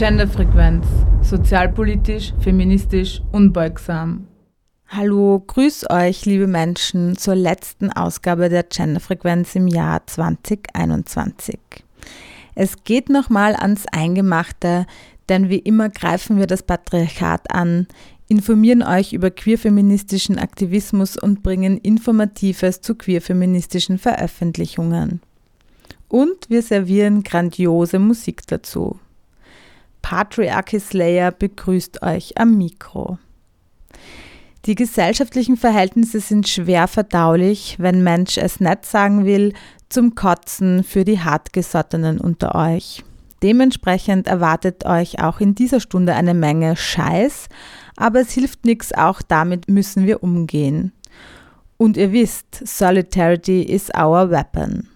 Genderfrequenz. Sozialpolitisch, feministisch, unbeugsam. Hallo, grüß euch, liebe Menschen, zur letzten Ausgabe der Genderfrequenz im Jahr 2021. Es geht nochmal ans Eingemachte, denn wie immer greifen wir das Patriarchat an, informieren euch über queerfeministischen Aktivismus und bringen Informatives zu queerfeministischen Veröffentlichungen. Und wir servieren grandiose Musik dazu. Patriarchy Slayer begrüßt euch am Mikro. Die gesellschaftlichen Verhältnisse sind schwer verdaulich, wenn Mensch es nett sagen will, zum Kotzen für die Hartgesottenen unter euch. Dementsprechend erwartet euch auch in dieser Stunde eine Menge Scheiß, aber es hilft nichts, auch damit müssen wir umgehen. Und ihr wisst, Solidarity is our weapon.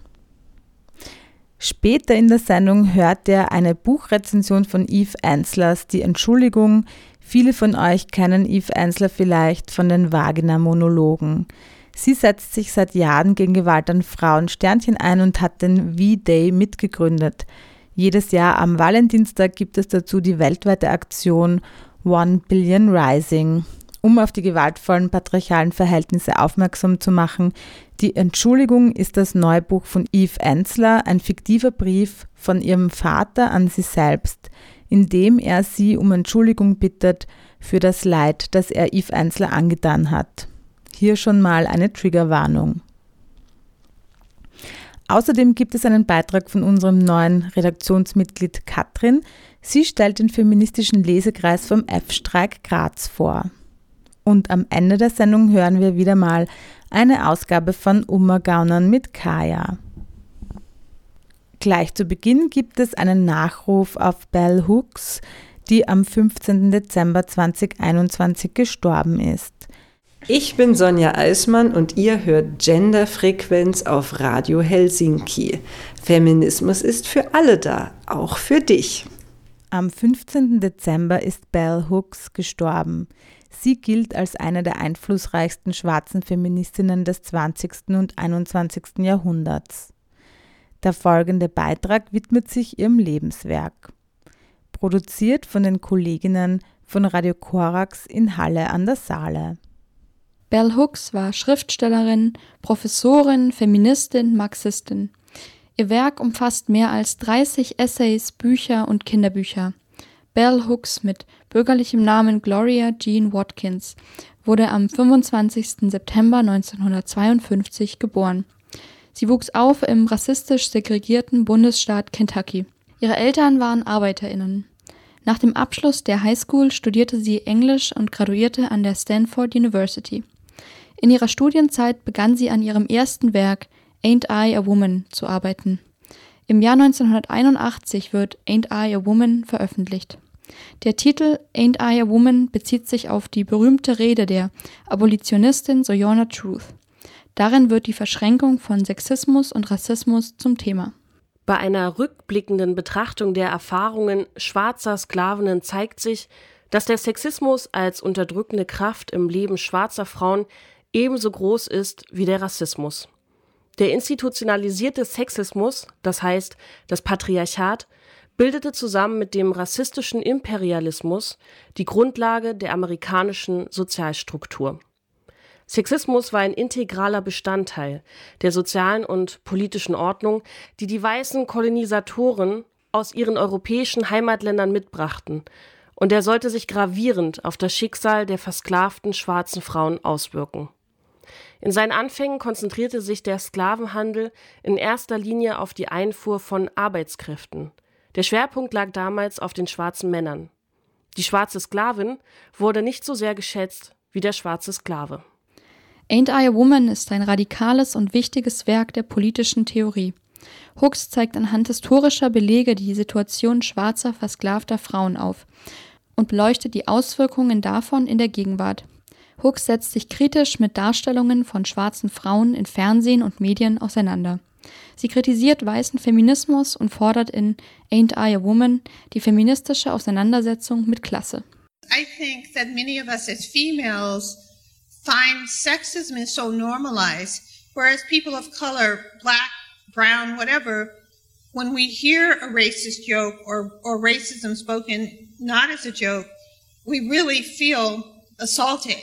Später in der Sendung hört ihr eine Buchrezension von Eve Anslers, die Entschuldigung. Viele von euch kennen Eve Ansler vielleicht von den Vagina-Monologen. Sie setzt sich seit Jahren gegen Gewalt an Frauen Sternchen ein und hat den V-Day mitgegründet. Jedes Jahr am Valentinstag gibt es dazu die weltweite Aktion One Billion Rising um auf die gewaltvollen patriarchalen Verhältnisse aufmerksam zu machen. Die Entschuldigung ist das Neubuch von Eve Ensler, ein fiktiver Brief von ihrem Vater an sie selbst, in dem er sie um Entschuldigung bittet für das Leid, das er Eve Ensler angetan hat. Hier schon mal eine Triggerwarnung. Außerdem gibt es einen Beitrag von unserem neuen Redaktionsmitglied Katrin. Sie stellt den feministischen Lesekreis vom F-Streik Graz vor. Und am Ende der Sendung hören wir wieder mal eine Ausgabe von Ummergaunern mit Kaya. Gleich zu Beginn gibt es einen Nachruf auf Bell Hooks, die am 15. Dezember 2021 gestorben ist. Ich bin Sonja Eismann und ihr hört Genderfrequenz auf Radio Helsinki. Feminismus ist für alle da, auch für dich. Am 15. Dezember ist Bell Hooks gestorben. Sie gilt als eine der einflussreichsten schwarzen Feministinnen des 20. und 21. Jahrhunderts. Der folgende Beitrag widmet sich ihrem Lebenswerk. Produziert von den Kolleginnen von Radio Korax in Halle an der Saale. Bell Hooks war Schriftstellerin, Professorin, Feministin, Marxistin. Ihr Werk umfasst mehr als 30 Essays, Bücher und Kinderbücher. Bell Hooks mit bürgerlichem Namen Gloria Jean Watkins wurde am 25. September 1952 geboren. Sie wuchs auf im rassistisch segregierten Bundesstaat Kentucky. Ihre Eltern waren Arbeiterinnen. Nach dem Abschluss der Highschool studierte sie Englisch und graduierte an der Stanford University. In ihrer Studienzeit begann sie an ihrem ersten Werk Ain't I a Woman zu arbeiten. Im Jahr 1981 wird Ain't I a Woman veröffentlicht. Der Titel Ain't I a Woman bezieht sich auf die berühmte Rede der Abolitionistin Sojourner Truth. Darin wird die Verschränkung von Sexismus und Rassismus zum Thema. Bei einer rückblickenden Betrachtung der Erfahrungen schwarzer Sklavinnen zeigt sich, dass der Sexismus als unterdrückende Kraft im Leben schwarzer Frauen ebenso groß ist wie der Rassismus. Der institutionalisierte Sexismus, das heißt das Patriarchat, bildete zusammen mit dem rassistischen Imperialismus die Grundlage der amerikanischen Sozialstruktur. Sexismus war ein integraler Bestandteil der sozialen und politischen Ordnung, die die weißen Kolonisatoren aus ihren europäischen Heimatländern mitbrachten, und er sollte sich gravierend auf das Schicksal der versklavten schwarzen Frauen auswirken. In seinen Anfängen konzentrierte sich der Sklavenhandel in erster Linie auf die Einfuhr von Arbeitskräften – der Schwerpunkt lag damals auf den schwarzen Männern. Die schwarze Sklavin wurde nicht so sehr geschätzt wie der schwarze Sklave. Ain't I a Woman ist ein radikales und wichtiges Werk der politischen Theorie. Hooks zeigt anhand historischer Belege die Situation schwarzer, versklavter Frauen auf und beleuchtet die Auswirkungen davon in der Gegenwart. Hooks setzt sich kritisch mit Darstellungen von schwarzen Frauen in Fernsehen und Medien auseinander. Sie kritisiert weißen Feminismus und fordert in Ain't I a Woman die feministische Auseinandersetzung mit Klasse. I think that many of us as females find sexism is so normalized, whereas people of color, black, brown, whatever, when we hear a racist joke or, or racism spoken not as a joke, we really feel assaulted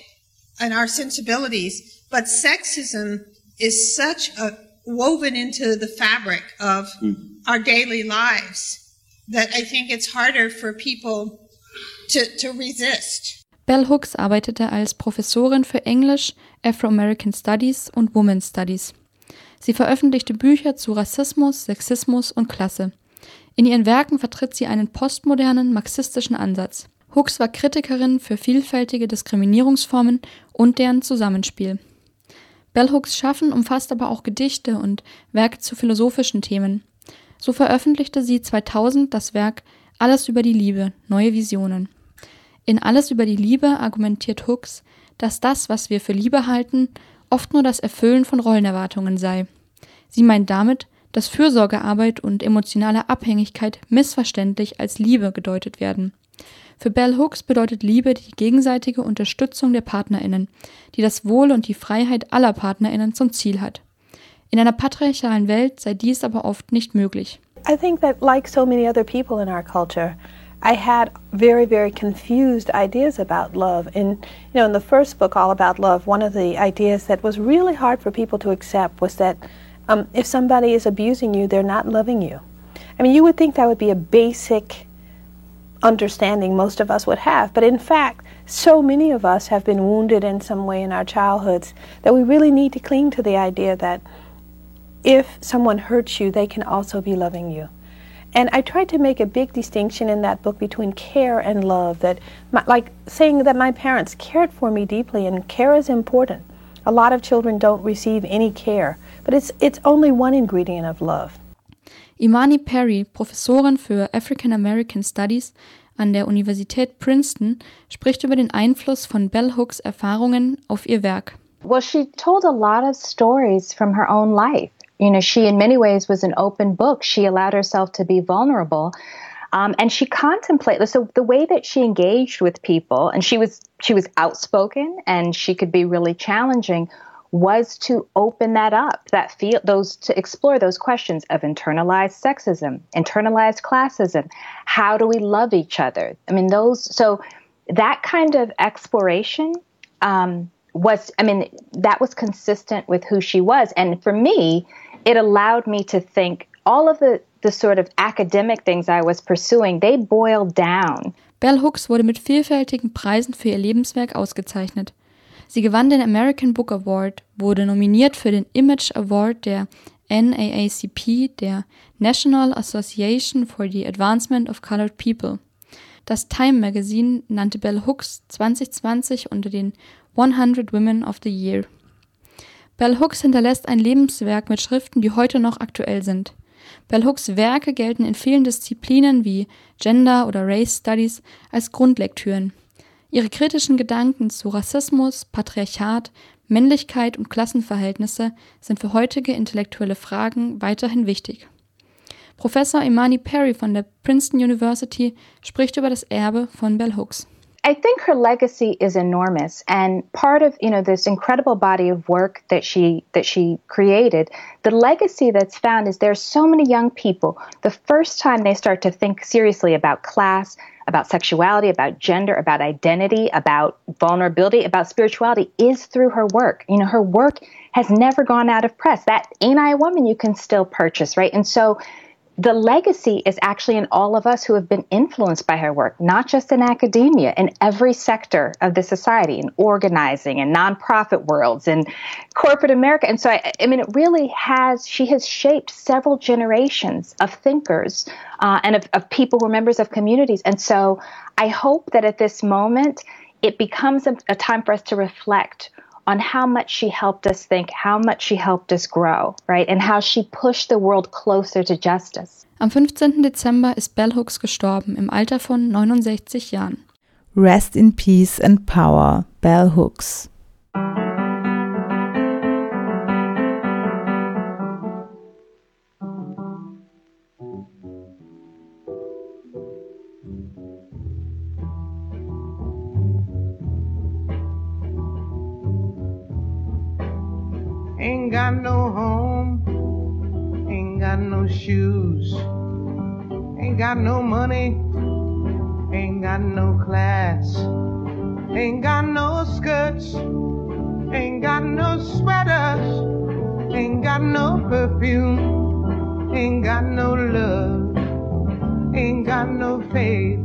and our sensibilities. But sexism is such a woven into the fabric of mm. our daily lives that I think it's harder for people to, to resist. Bell Hooks arbeitete als Professorin für Englisch, Afro-American Studies und Women's Studies. Sie veröffentlichte Bücher zu Rassismus, Sexismus und Klasse. In ihren Werken vertritt sie einen postmodernen marxistischen Ansatz. Hooks war Kritikerin für vielfältige Diskriminierungsformen und deren Zusammenspiel. Bell Hooks Schaffen umfasst aber auch Gedichte und Werke zu philosophischen Themen. So veröffentlichte sie 2000 das Werk Alles über die Liebe, neue Visionen. In Alles über die Liebe argumentiert Hooks, dass das, was wir für Liebe halten, oft nur das Erfüllen von Rollenerwartungen sei. Sie meint damit, dass Fürsorgearbeit und emotionale Abhängigkeit missverständlich als Liebe gedeutet werden. Für Bell Hooks bedeutet Liebe die gegenseitige Unterstützung der Partnerinnen, die das Wohl und die Freiheit aller Partnerinnen zum Ziel hat. In einer patriarchalen Welt sei dies aber oft nicht möglich. I think that like so many other people in our culture, I had very, very confused ideas about love. And, you know, in the first book, All About Love, one of the ideas that was really hard for people to accept was that um, if somebody is abusing you, they're not loving you. I mean, you would think that would be a basic understanding most of us would have. But in fact, so many of us have been wounded in some way in our childhoods that we really need to cling to the idea that if someone hurts you, they can also be loving you. And I tried to make a big distinction in that book between care and love, that my, like saying that my parents cared for me deeply, and care is important. A lot of children don't receive any care, but it's, it's only one ingredient of love. Imani Perry, Professorin für African American Studies an der Universität Princeton, spricht über den Einfluss von Bell Hooks Erfahrungen auf ihr Werk. Well, she told a lot of stories from her own life. You know, she in many ways was an open book. She allowed herself to be vulnerable. Um, and she contemplated so the way that she engaged with people and she was she was outspoken and she could be really challenging was to open that up that feel those to explore those questions of internalized sexism internalized classism how do we love each other i mean those so that kind of exploration um, was i mean that was consistent with who she was and for me it allowed me to think all of the, the sort of academic things I was pursuing, they boiled down. Bell Hooks wurde mit vielfältigen Preisen für ihr Lebenswerk ausgezeichnet. Sie gewann den American Book Award, wurde nominiert für den Image Award der NAACP, der National Association for the Advancement of Colored People. Das Time Magazine nannte Bell Hooks 2020 unter den 100 Women of the Year. Bell Hooks hinterlässt ein Lebenswerk mit Schriften, die heute noch aktuell sind. Bell Hooks Werke gelten in vielen Disziplinen wie Gender oder Race Studies als Grundlektüren. Ihre kritischen Gedanken zu Rassismus, Patriarchat, Männlichkeit und Klassenverhältnisse sind für heutige intellektuelle Fragen weiterhin wichtig. Professor Imani Perry von der Princeton University spricht über das Erbe von Bell Hooks. I think her legacy is enormous and part of, you know, this incredible body of work that she that she created, the legacy that's found is there's so many young people the first time they start to think seriously about class, about sexuality, about gender, about identity, about vulnerability, about spirituality is through her work. You know, her work has never gone out of press. That Ain't I a Woman you can still purchase, right? And so the legacy is actually in all of us who have been influenced by her work, not just in academia, in every sector of the society, in organizing and nonprofit worlds and corporate America. And so, I, I mean, it really has, she has shaped several generations of thinkers uh, and of, of people who are members of communities. And so I hope that at this moment, it becomes a, a time for us to reflect on how much she helped us think, how much she helped us grow, right? And how she pushed the world closer to justice. Am 15. Dezember ist Bell Hooks gestorben im Alter von 69 Jahren. Rest in peace and power, Bell Hooks. No shoes, ain't got no money, ain't got no class, ain't got no skirts, ain't got no sweaters, ain't got no perfume, ain't got no love, ain't got no faith.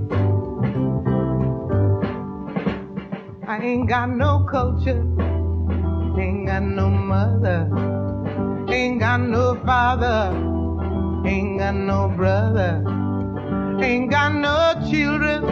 I ain't got no culture, ain't got no mother, ain't got no father, ain't got no brother, ain't got no children,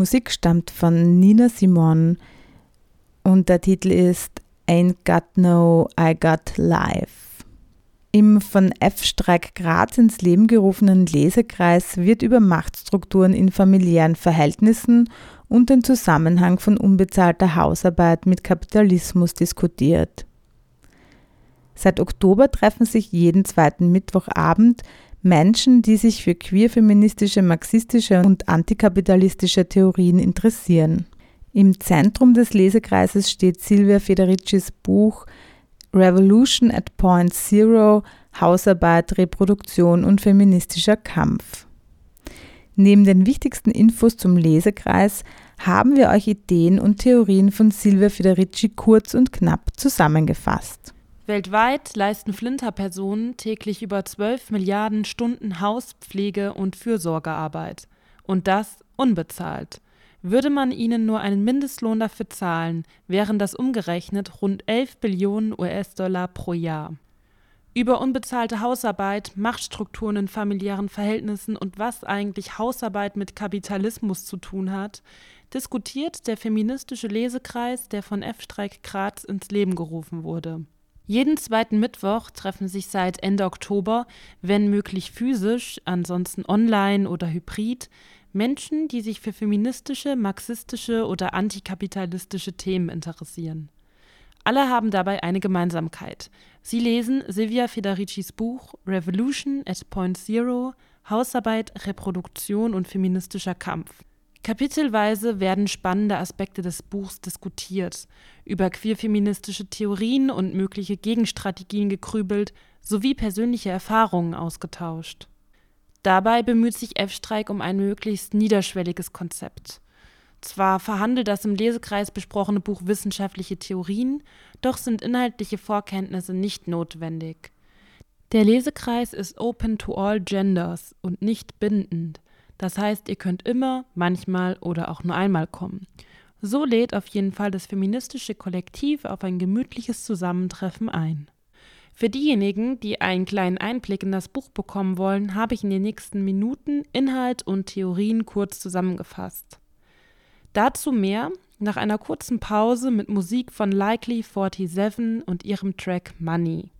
Musik stammt von Nina Simon und der Titel ist Ain't Got No, I Got Life. Im von F. Streik Graz ins Leben gerufenen Lesekreis wird über Machtstrukturen in familiären Verhältnissen und den Zusammenhang von unbezahlter Hausarbeit mit Kapitalismus diskutiert. Seit Oktober treffen sich jeden zweiten Mittwochabend Menschen, die sich für queer-feministische, marxistische und antikapitalistische Theorien interessieren. Im Zentrum des Lesekreises steht Silvia Federicis Buch Revolution at Point Zero Hausarbeit, Reproduktion und feministischer Kampf. Neben den wichtigsten Infos zum Lesekreis haben wir euch Ideen und Theorien von Silvia Federici kurz und knapp zusammengefasst. Weltweit leisten Flinterpersonen täglich über 12 Milliarden Stunden Hauspflege und Fürsorgearbeit. Und das unbezahlt. Würde man ihnen nur einen Mindestlohn dafür zahlen, wären das umgerechnet rund 11 Billionen US-Dollar pro Jahr. Über unbezahlte Hausarbeit, Machtstrukturen in familiären Verhältnissen und was eigentlich Hausarbeit mit Kapitalismus zu tun hat, diskutiert der feministische Lesekreis, der von F. Streik Graz ins Leben gerufen wurde. Jeden zweiten Mittwoch treffen sich seit Ende Oktober, wenn möglich physisch, ansonsten online oder hybrid, Menschen, die sich für feministische, marxistische oder antikapitalistische Themen interessieren. Alle haben dabei eine Gemeinsamkeit. Sie lesen Silvia Federicis Buch Revolution at Point Zero Hausarbeit, Reproduktion und feministischer Kampf. Kapitelweise werden spannende Aspekte des Buchs diskutiert, über queerfeministische Theorien und mögliche Gegenstrategien gegrübelt sowie persönliche Erfahrungen ausgetauscht. Dabei bemüht sich F-Streik um ein möglichst niederschwelliges Konzept. Zwar verhandelt das im Lesekreis besprochene Buch wissenschaftliche Theorien, doch sind inhaltliche Vorkenntnisse nicht notwendig. Der Lesekreis ist open to all genders und nicht bindend. Das heißt, ihr könnt immer, manchmal oder auch nur einmal kommen. So lädt auf jeden Fall das feministische Kollektiv auf ein gemütliches Zusammentreffen ein. Für diejenigen, die einen kleinen Einblick in das Buch bekommen wollen, habe ich in den nächsten Minuten Inhalt und Theorien kurz zusammengefasst. Dazu mehr nach einer kurzen Pause mit Musik von Likely 47 und ihrem Track Money.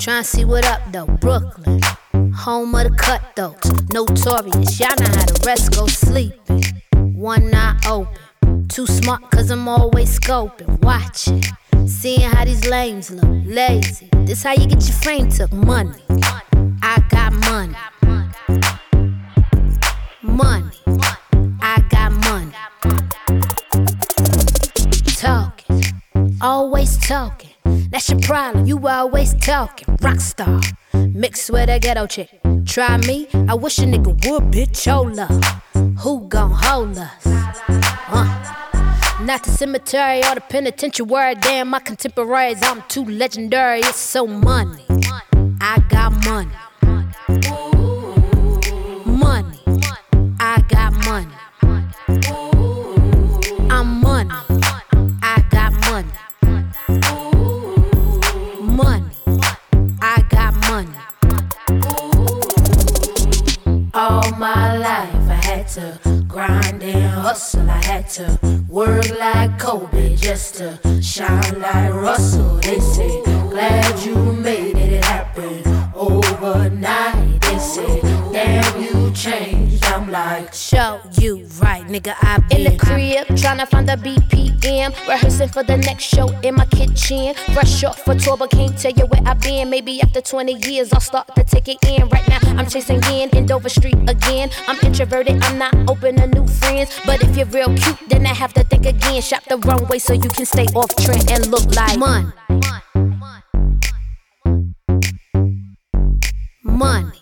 Trying to see what up though. Brooklyn, home of the cutthroats. Notorious, y'all know how the rest go sleeping. One eye open. Too smart cause I'm always scoping, watching. Seeing how these lames look, lazy. This how you get your frame took. Money. I got money. Money. I got money. Talking. Always talking. That's your problem, you always talking. Rockstar, mixed with a ghetto chick. Try me, I wish a nigga would, bitch. Hold. Who gon' hold us? Uh. Not the cemetery or the penitentiary. Damn, my contemporaries, I'm too legendary. It's so money. I got. Money. All my life I had to grind and hustle. I had to work like Kobe just to shine like Russell. They say, glad you made it happen overnight. Nigga. I been in the crib tryna find the BPM, rehearsing for the next show in my kitchen. Fresh off for tour, but can't tell you where I've been. Maybe after 20 years, I'll start to take it in. Right now, I'm chasing in in Dover Street again. I'm introverted, I'm not open to new friends. But if you're real cute, then I have to think again. Shop the wrong way so you can stay off trend and look like. Money. Money.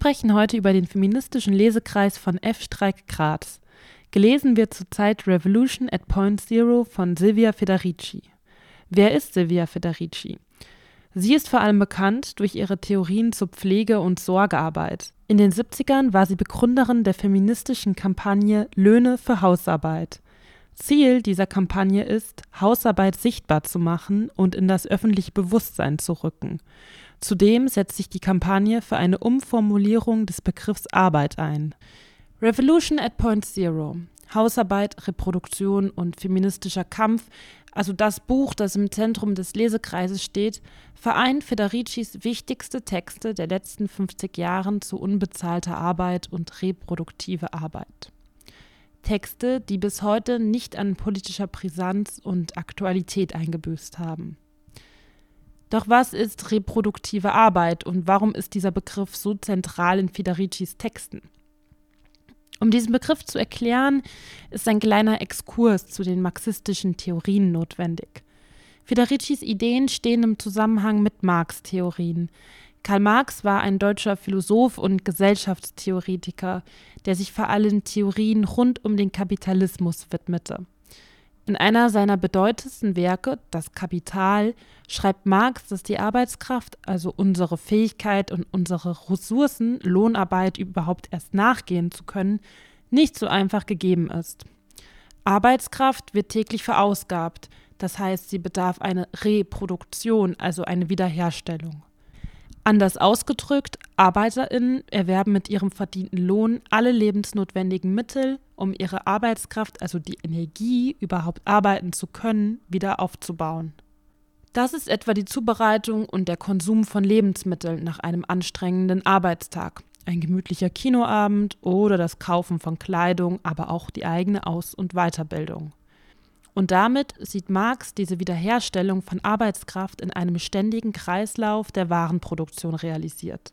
Sprechen heute über den feministischen Lesekreis von F. Streik Graz. Gelesen wird zurzeit Revolution at Point Zero von Silvia Federici. Wer ist Silvia Federici? Sie ist vor allem bekannt durch ihre Theorien zur Pflege- und Sorgearbeit. In den 70ern war sie Begründerin der feministischen Kampagne Löhne für Hausarbeit. Ziel dieser Kampagne ist, Hausarbeit sichtbar zu machen und in das öffentliche Bewusstsein zu rücken. Zudem setzt sich die Kampagne für eine Umformulierung des Begriffs Arbeit ein. Revolution at Point Zero Hausarbeit, Reproduktion und feministischer Kampf also das Buch, das im Zentrum des Lesekreises steht, vereint Federicis wichtigste Texte der letzten 50 Jahren zu unbezahlter Arbeit und reproduktive Arbeit. Texte, die bis heute nicht an politischer Brisanz und Aktualität eingebüßt haben. Doch was ist reproduktive Arbeit und warum ist dieser Begriff so zentral in Federicis Texten? Um diesen Begriff zu erklären, ist ein kleiner Exkurs zu den marxistischen Theorien notwendig. Federicis Ideen stehen im Zusammenhang mit Marx Theorien. Karl Marx war ein deutscher Philosoph und Gesellschaftstheoretiker, der sich vor allem Theorien rund um den Kapitalismus widmete. In einer seiner bedeutendsten Werke, Das Kapital, schreibt Marx, dass die Arbeitskraft, also unsere Fähigkeit und unsere Ressourcen, Lohnarbeit überhaupt erst nachgehen zu können, nicht so einfach gegeben ist. Arbeitskraft wird täglich verausgabt, das heißt, sie bedarf einer Reproduktion, also eine Wiederherstellung. Anders ausgedrückt, Arbeiterinnen erwerben mit ihrem verdienten Lohn alle lebensnotwendigen Mittel, um ihre Arbeitskraft, also die Energie, überhaupt arbeiten zu können, wieder aufzubauen. Das ist etwa die Zubereitung und der Konsum von Lebensmitteln nach einem anstrengenden Arbeitstag, ein gemütlicher Kinoabend oder das Kaufen von Kleidung, aber auch die eigene Aus- und Weiterbildung. Und damit sieht Marx diese Wiederherstellung von Arbeitskraft in einem ständigen Kreislauf der Warenproduktion realisiert.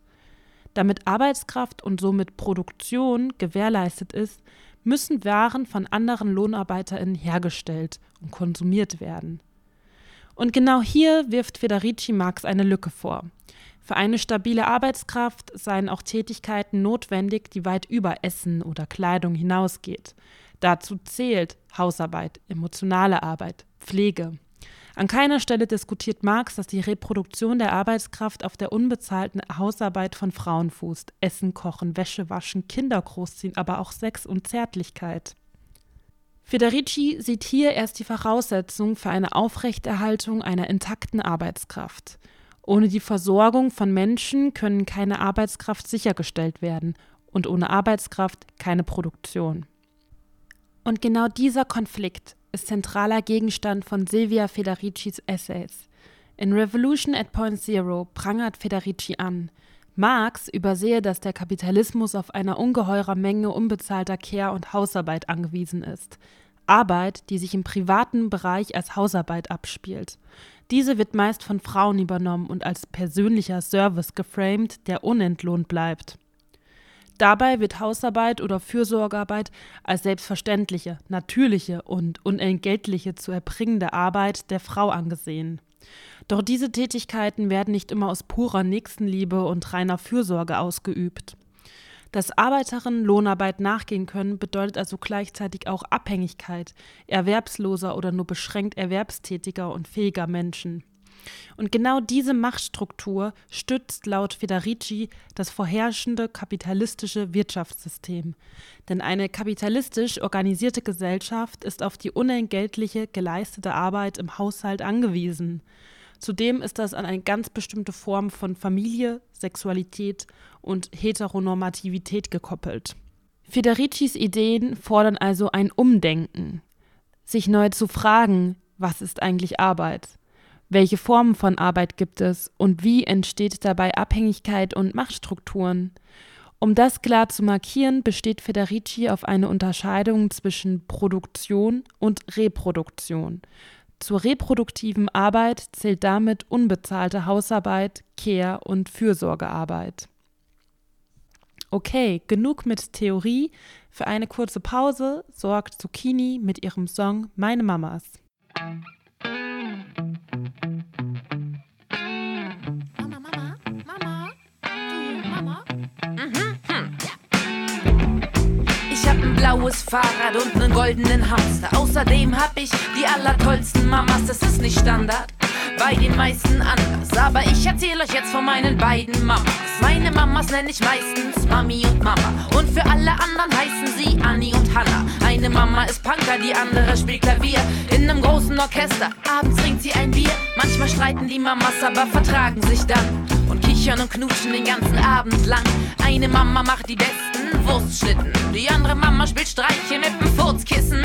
Damit Arbeitskraft und somit Produktion gewährleistet ist, müssen Waren von anderen Lohnarbeiterinnen hergestellt und konsumiert werden. Und genau hier wirft Federici Marx eine Lücke vor. Für eine stabile Arbeitskraft seien auch Tätigkeiten notwendig, die weit über Essen oder Kleidung hinausgeht. Dazu zählt Hausarbeit, emotionale Arbeit, Pflege. An keiner Stelle diskutiert Marx, dass die Reproduktion der Arbeitskraft auf der unbezahlten Hausarbeit von Frauen fußt. Essen, kochen, Wäsche waschen, Kinder großziehen, aber auch Sex und Zärtlichkeit. Federici sieht hier erst die Voraussetzung für eine Aufrechterhaltung einer intakten Arbeitskraft. Ohne die Versorgung von Menschen können keine Arbeitskraft sichergestellt werden und ohne Arbeitskraft keine Produktion. Und genau dieser Konflikt ist zentraler Gegenstand von Silvia Federicis Essays. In Revolution at Point Zero prangert Federici an, Marx übersehe, dass der Kapitalismus auf einer ungeheurer Menge unbezahlter Care- und Hausarbeit angewiesen ist. Arbeit, die sich im privaten Bereich als Hausarbeit abspielt. Diese wird meist von Frauen übernommen und als persönlicher Service geframed, der unentlohnt bleibt. Dabei wird Hausarbeit oder Fürsorgearbeit als selbstverständliche, natürliche und unentgeltliche zu erbringende Arbeit der Frau angesehen. Doch diese Tätigkeiten werden nicht immer aus purer Nächstenliebe und reiner Fürsorge ausgeübt. Dass Arbeiterinnen Lohnarbeit nachgehen können, bedeutet also gleichzeitig auch Abhängigkeit erwerbsloser oder nur beschränkt erwerbstätiger und fähiger Menschen. Und genau diese Machtstruktur stützt laut Federici das vorherrschende kapitalistische Wirtschaftssystem. Denn eine kapitalistisch organisierte Gesellschaft ist auf die unentgeltliche geleistete Arbeit im Haushalt angewiesen. Zudem ist das an eine ganz bestimmte Form von Familie, Sexualität und Heteronormativität gekoppelt. Federicis Ideen fordern also ein Umdenken, sich neu zu fragen, was ist eigentlich Arbeit? Welche Formen von Arbeit gibt es und wie entsteht dabei Abhängigkeit und Machtstrukturen? Um das klar zu markieren, besteht Federici auf eine Unterscheidung zwischen Produktion und Reproduktion. Zur reproduktiven Arbeit zählt damit unbezahlte Hausarbeit, Care- und Fürsorgearbeit. Okay, genug mit Theorie. Für eine kurze Pause sorgt Zucchini mit ihrem Song Meine Mamas. Mama, mama, mama, mama. Uh huh. Blaues Fahrrad und einen goldenen Hamster. Außerdem hab ich die allertollsten Mamas, das ist nicht Standard. Bei den meisten anders. Aber ich erzähle euch jetzt von meinen beiden Mamas. Meine Mamas nenne ich meistens Mami und Mama. Und für alle anderen heißen sie Annie und Hannah. Eine Mama ist Punker, die andere spielt Klavier. In einem großen Orchester, abends trinkt sie ein Bier. Manchmal streiten die Mamas, aber vertragen sich dann. Und kichern und knutschen den ganzen Abend lang. Eine Mama macht die besten Wurstschnitten. Die andere Mama spielt Streiche mit dem Furzkissen.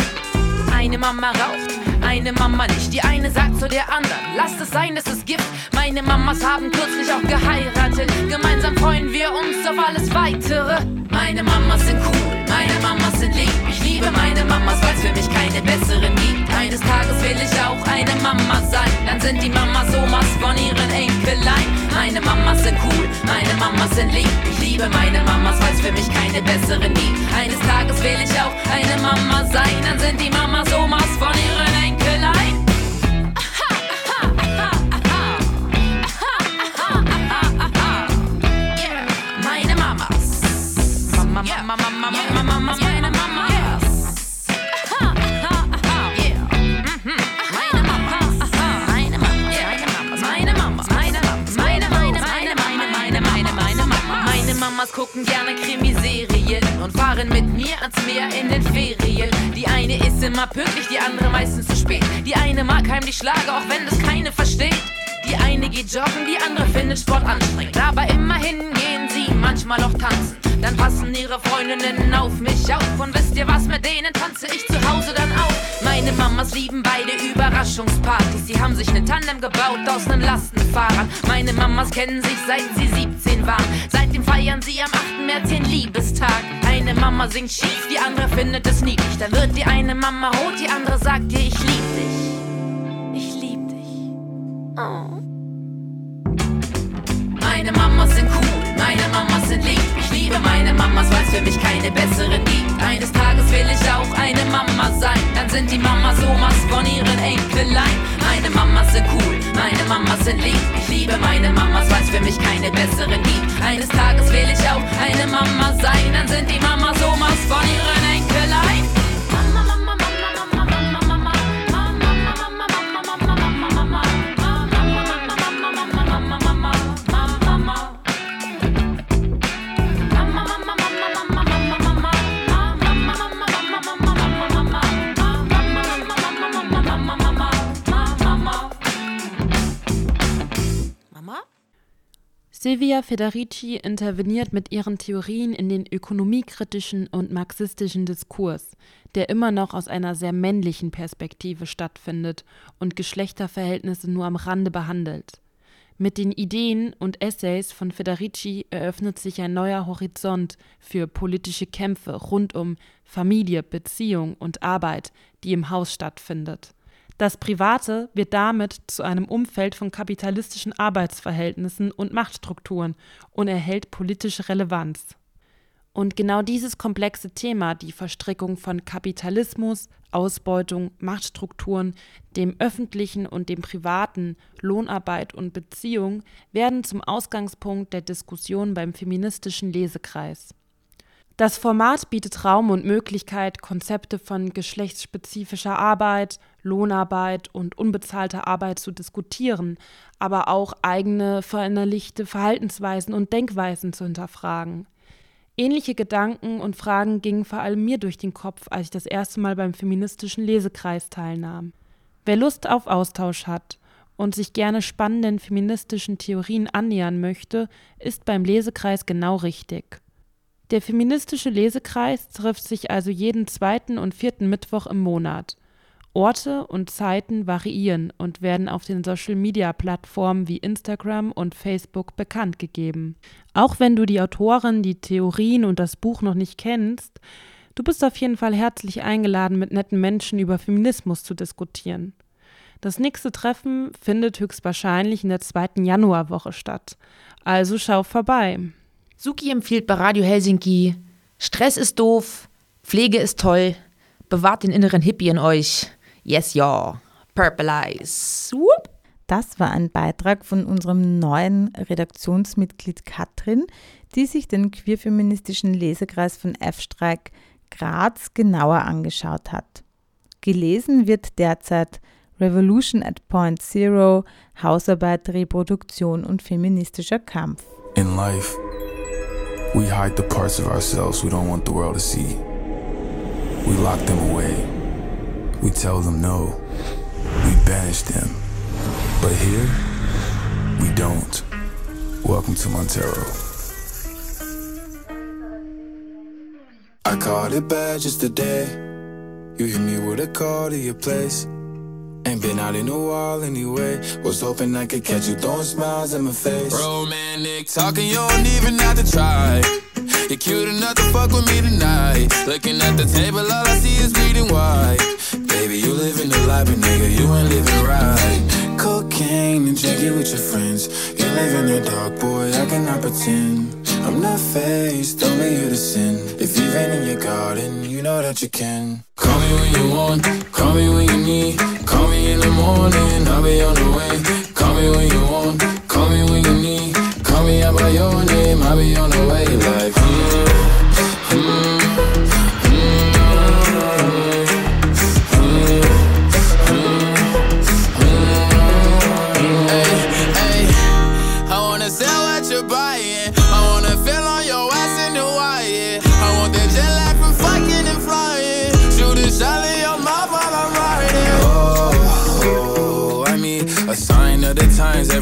Eine Mama raucht, eine Mama nicht. Die eine sagt zu der anderen, lasst es sein, es ist Gift. Meine Mamas haben kürzlich auch geheiratet. Gemeinsam freuen wir uns auf alles Weitere. Meine Mamas sind cool, meine Mamas sind lieb. Ich liebe meine Mamas, weil es für mich keine besseren gibt. Eines Tages will ich auch eine Mama sein. Dann sind die Mamas Omas von ihren Enkelein. Meine Mamas sind cool, meine Mamas sind lieb. Ich liebe meine Mamas, weil es für mich keine besseren gibt. Eines Tages will ich auch eine Mama sein. Dann sind die Mamas Omas von ihren Mamas gucken gerne Krimiserien und fahren mit mir ans Meer in den Ferien. Die eine ist immer pünktlich, die andere meistens zu spät. Die eine mag heimlich Schlager, auch wenn das keine versteht. Die eine geht joggen, die andere findet Sport anstrengend. Aber immerhin gehen sie manchmal auch tanzen. Dann passen ihre Freundinnen auf mich auf. Und wisst ihr was, mit denen tanze ich zu Hause dann auch. Meine Mamas lieben beide Überraschungspartys. Sie haben sich eine Tandem gebaut aus nem Lastenfahrrad. Meine Mamas kennen sich seit sie 17 waren. Seitdem feiern sie am 8. März ihren Liebestag. Eine Mama singt schief, die andere findet es niedlich. Dann wird die eine Mama rot, die andere sagt dir, ich lieb dich. Ich lieb dich. Oh. Mamas, weil es für mich keine besseren gibt. Eines Tages will ich auch eine Mama sein. Dann sind die Mamas Omas von ihren Enkelein. Meine Mamas sind cool, meine Mamas sind lieb. Ich liebe meine Mamas, weil es für mich keine besseren gibt. Eines Tages will ich auch eine Mama sein. Dann sind die Mamas Omas von ihren Enkelein. Silvia Federici interveniert mit ihren Theorien in den ökonomiekritischen und marxistischen Diskurs, der immer noch aus einer sehr männlichen Perspektive stattfindet und Geschlechterverhältnisse nur am Rande behandelt. Mit den Ideen und Essays von Federici eröffnet sich ein neuer Horizont für politische Kämpfe rund um Familie, Beziehung und Arbeit, die im Haus stattfindet. Das Private wird damit zu einem Umfeld von kapitalistischen Arbeitsverhältnissen und Machtstrukturen und erhält politische Relevanz. Und genau dieses komplexe Thema, die Verstrickung von Kapitalismus, Ausbeutung, Machtstrukturen, dem öffentlichen und dem privaten, Lohnarbeit und Beziehung, werden zum Ausgangspunkt der Diskussion beim feministischen Lesekreis. Das Format bietet Raum und Möglichkeit, Konzepte von geschlechtsspezifischer Arbeit, Lohnarbeit und unbezahlter Arbeit zu diskutieren, aber auch eigene verinnerlichte Verhaltensweisen und Denkweisen zu hinterfragen. Ähnliche Gedanken und Fragen gingen vor allem mir durch den Kopf, als ich das erste Mal beim feministischen Lesekreis teilnahm. Wer Lust auf Austausch hat und sich gerne spannenden feministischen Theorien annähern möchte, ist beim Lesekreis genau richtig. Der feministische Lesekreis trifft sich also jeden zweiten und vierten Mittwoch im Monat. Orte und Zeiten variieren und werden auf den Social-Media-Plattformen wie Instagram und Facebook bekannt gegeben. Auch wenn du die Autorin, die Theorien und das Buch noch nicht kennst, du bist auf jeden Fall herzlich eingeladen, mit netten Menschen über Feminismus zu diskutieren. Das nächste Treffen findet höchstwahrscheinlich in der zweiten Januarwoche statt. Also schau vorbei. Suki empfiehlt bei Radio Helsinki: Stress ist doof, Pflege ist toll, bewahrt den inneren Hippie in euch. Yes, ja. Purple Eyes. Whoop. Das war ein Beitrag von unserem neuen Redaktionsmitglied Katrin, die sich den queerfeministischen Lesekreis von F-Streik Graz genauer angeschaut hat. Gelesen wird derzeit Revolution at Point Zero, Hausarbeit, Reproduktion und feministischer Kampf. In life, we hide the parts of ourselves we don't want the world to see. We lock them away. We tell them no. We banish them. But here, we don't. Welcome to Montero. I caught it bad just today. You hit me with a call to your place. Ain't been out in a while anyway. Was hoping I could catch you throwing smiles in my face. Romantic talking, you don't even have to try. You're cute enough to fuck with me tonight. Looking at the table, all I see is bleeding white. Baby, you living the life, but nigga, you ain't living right. Cocaine and drinking with your friends. You live in the dark, boy, I cannot pretend. I'm not faced, only here to sin. If you've been in your garden, you know that you can. Call me when you want, call me when you need. Call me in the morning, I'll be on the way. Call me when you want, call me when you need. Call me out by your name, I'll be on the way. Like,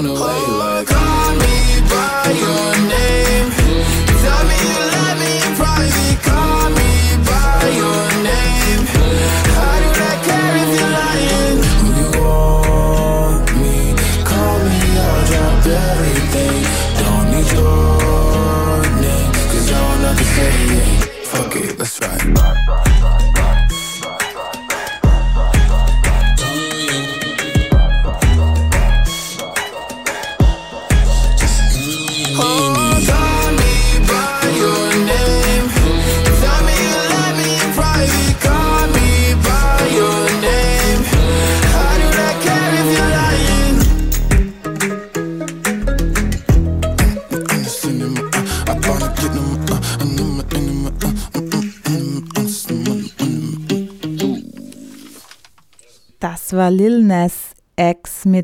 on the way.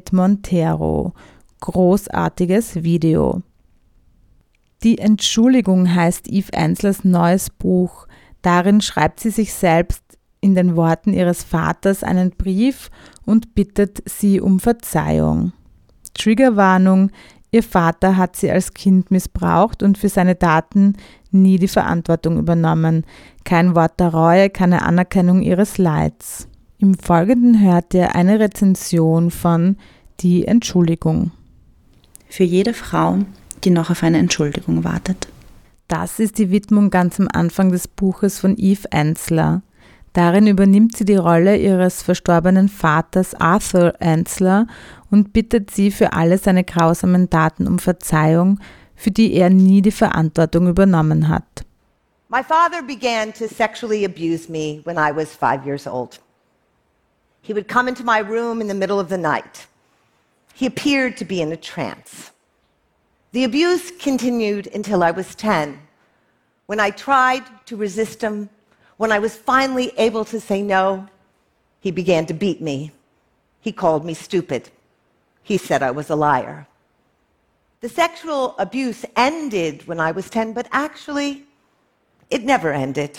Mit Montero. Großartiges Video. Die Entschuldigung heißt Eve Enslers neues Buch. Darin schreibt sie sich selbst in den Worten ihres Vaters einen Brief und bittet sie um Verzeihung. Triggerwarnung, ihr Vater hat sie als Kind missbraucht und für seine Taten nie die Verantwortung übernommen. Kein Wort der Reue, keine Anerkennung ihres Leids. Im Folgenden hört ihr eine Rezension von Die Entschuldigung. Für jede Frau, die noch auf eine Entschuldigung wartet. Das ist die Widmung ganz am Anfang des Buches von Eve Ensler. Darin übernimmt sie die Rolle ihres verstorbenen Vaters Arthur Ensler und bittet sie für alle seine grausamen Taten um Verzeihung, für die er nie die Verantwortung übernommen hat. My father began to sexually abuse me when I was five years old. He would come into my room in the middle of the night. He appeared to be in a trance. The abuse continued until I was 10, when I tried to resist him. When I was finally able to say no, he began to beat me. He called me stupid. He said I was a liar. The sexual abuse ended when I was 10, but actually, it never ended.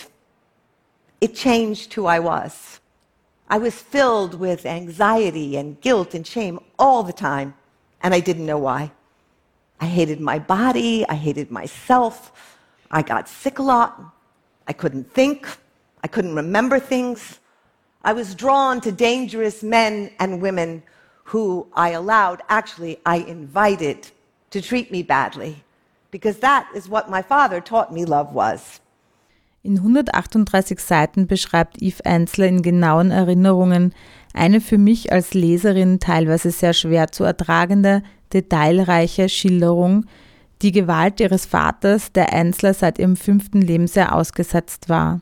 It changed who I was. I was filled with anxiety and guilt and shame all the time, and I didn't know why. I hated my body, I hated myself, I got sick a lot, I couldn't think, I couldn't remember things. I was drawn to dangerous men and women who I allowed, actually, I invited to treat me badly, because that is what my father taught me love was. In 138 Seiten beschreibt Eve Ensler in genauen Erinnerungen eine für mich als Leserin teilweise sehr schwer zu ertragende, detailreiche Schilderung, die Gewalt ihres Vaters, der Ensler seit ihrem fünften Lebensjahr ausgesetzt war.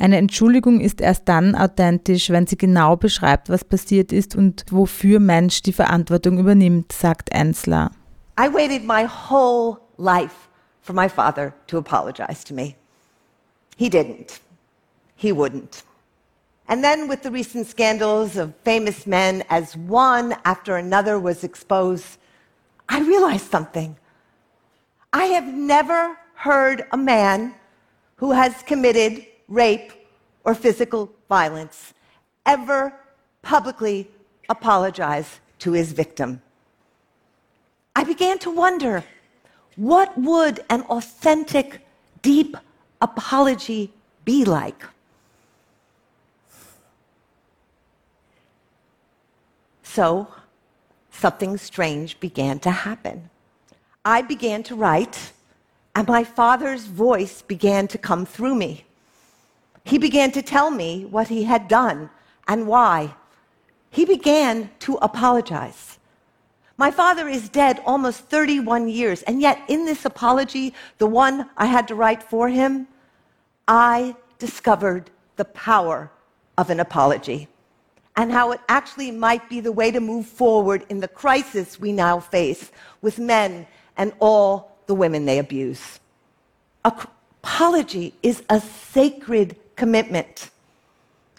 Eine Entschuldigung ist erst dann authentisch, wenn sie genau beschreibt, was passiert ist und wofür Mensch die Verantwortung übernimmt, sagt Ensler. I waited my whole life for my father to apologize to me. He didn't. He wouldn't. And then, with the recent scandals of famous men, as one after another was exposed, I realized something. I have never heard a man who has committed rape or physical violence ever publicly apologize to his victim. I began to wonder what would an authentic, deep apology be like? So, something strange began to happen. I began to write, and my father's voice began to come through me. He began to tell me what he had done and why. He began to apologize. My father is dead almost 31 years, and yet in this apology, the one I had to write for him, I discovered the power of an apology and how it actually might be the way to move forward in the crisis we now face with men and all the women they abuse. Apology is a sacred commitment.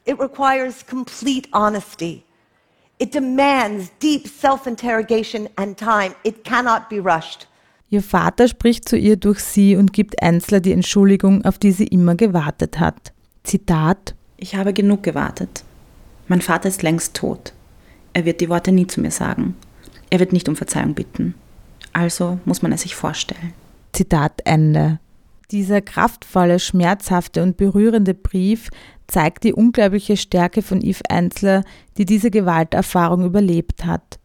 It requires complete honesty. It demands deep self interrogation and time. It cannot be rushed. Ihr Vater spricht zu ihr durch sie und gibt Enzler die Entschuldigung, auf die sie immer gewartet hat. Zitat: Ich habe genug gewartet. Mein Vater ist längst tot. Er wird die Worte nie zu mir sagen. Er wird nicht um Verzeihung bitten. Also muss man es sich vorstellen. Zitat Ende. Dieser kraftvolle, schmerzhafte und berührende Brief zeigt die unglaubliche Stärke von Yves Enzler, die diese Gewalterfahrung überlebt hat.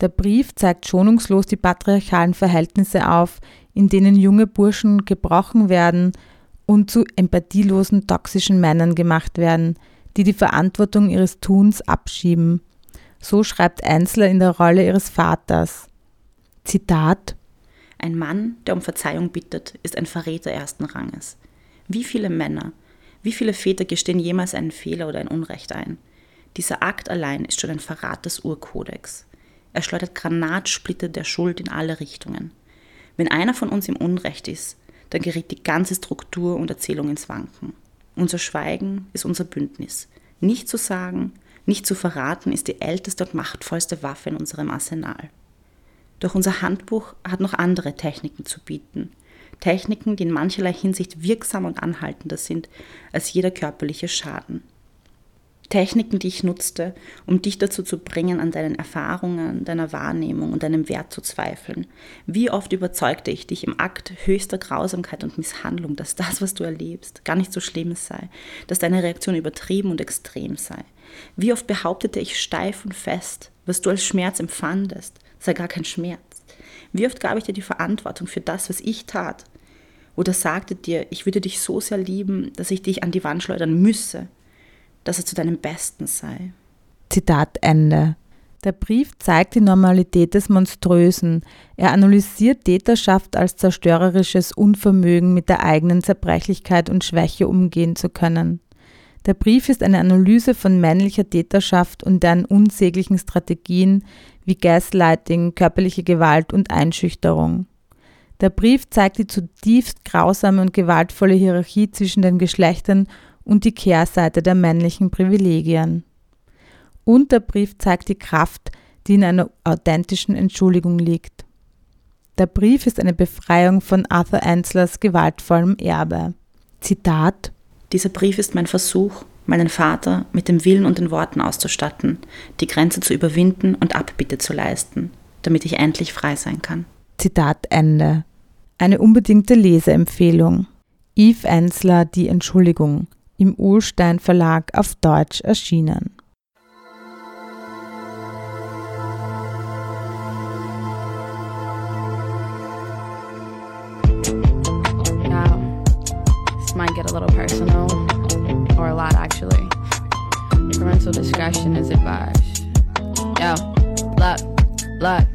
Der Brief zeigt schonungslos die patriarchalen Verhältnisse auf, in denen junge Burschen gebrochen werden und zu empathielosen, toxischen Männern gemacht werden, die die Verantwortung ihres Tuns abschieben. So schreibt Enzler in der Rolle ihres Vaters. Zitat Ein Mann, der um Verzeihung bittet, ist ein Verräter ersten Ranges. Wie viele Männer, wie viele Väter gestehen jemals einen Fehler oder ein Unrecht ein? Dieser Akt allein ist schon ein Verrat des Urkodex. Er schleudert Granatsplitter der Schuld in alle Richtungen. Wenn einer von uns im Unrecht ist, dann gerät die ganze Struktur und Erzählung ins Wanken. Unser Schweigen ist unser Bündnis. Nicht zu sagen, nicht zu verraten ist die älteste und machtvollste Waffe in unserem Arsenal. Doch unser Handbuch hat noch andere Techniken zu bieten, Techniken, die in mancherlei Hinsicht wirksamer und anhaltender sind als jeder körperliche Schaden. Techniken, die ich nutzte, um dich dazu zu bringen, an deinen Erfahrungen, deiner Wahrnehmung und deinem Wert zu zweifeln. Wie oft überzeugte ich dich im Akt höchster Grausamkeit und Misshandlung, dass das, was du erlebst, gar nicht so schlimm sei, dass deine Reaktion übertrieben und extrem sei. Wie oft behauptete ich steif und fest, was du als Schmerz empfandest, sei gar kein Schmerz. Wie oft gab ich dir die Verantwortung für das, was ich tat? Oder sagte dir, ich würde dich so sehr lieben, dass ich dich an die Wand schleudern müsse, dass es zu deinem Besten sei. Zitat Ende. Der Brief zeigt die Normalität des Monströsen. Er analysiert Täterschaft als zerstörerisches Unvermögen, mit der eigenen Zerbrechlichkeit und Schwäche umgehen zu können. Der Brief ist eine Analyse von männlicher Täterschaft und deren unsäglichen Strategien, wie Gaslighting, körperliche Gewalt und Einschüchterung. Der Brief zeigt die zutiefst grausame und gewaltvolle Hierarchie zwischen den Geschlechtern und die Kehrseite der männlichen Privilegien. Und der Brief zeigt die Kraft, die in einer authentischen Entschuldigung liegt. Der Brief ist eine Befreiung von Arthur Enslers gewaltvollem Erbe. Zitat Dieser Brief ist mein Versuch, meinen Vater mit dem Willen und den Worten auszustatten, die Grenze zu überwinden und Abbitte zu leisten, damit ich endlich frei sein kann. Zitat Ende. Eine unbedingte Leseempfehlung. Yves Ensler, Die Entschuldigung, im Uhlstein Verlag auf Deutsch erschienen. Now, this might get a little personal, Parental discretion is advised. Yo, look, look.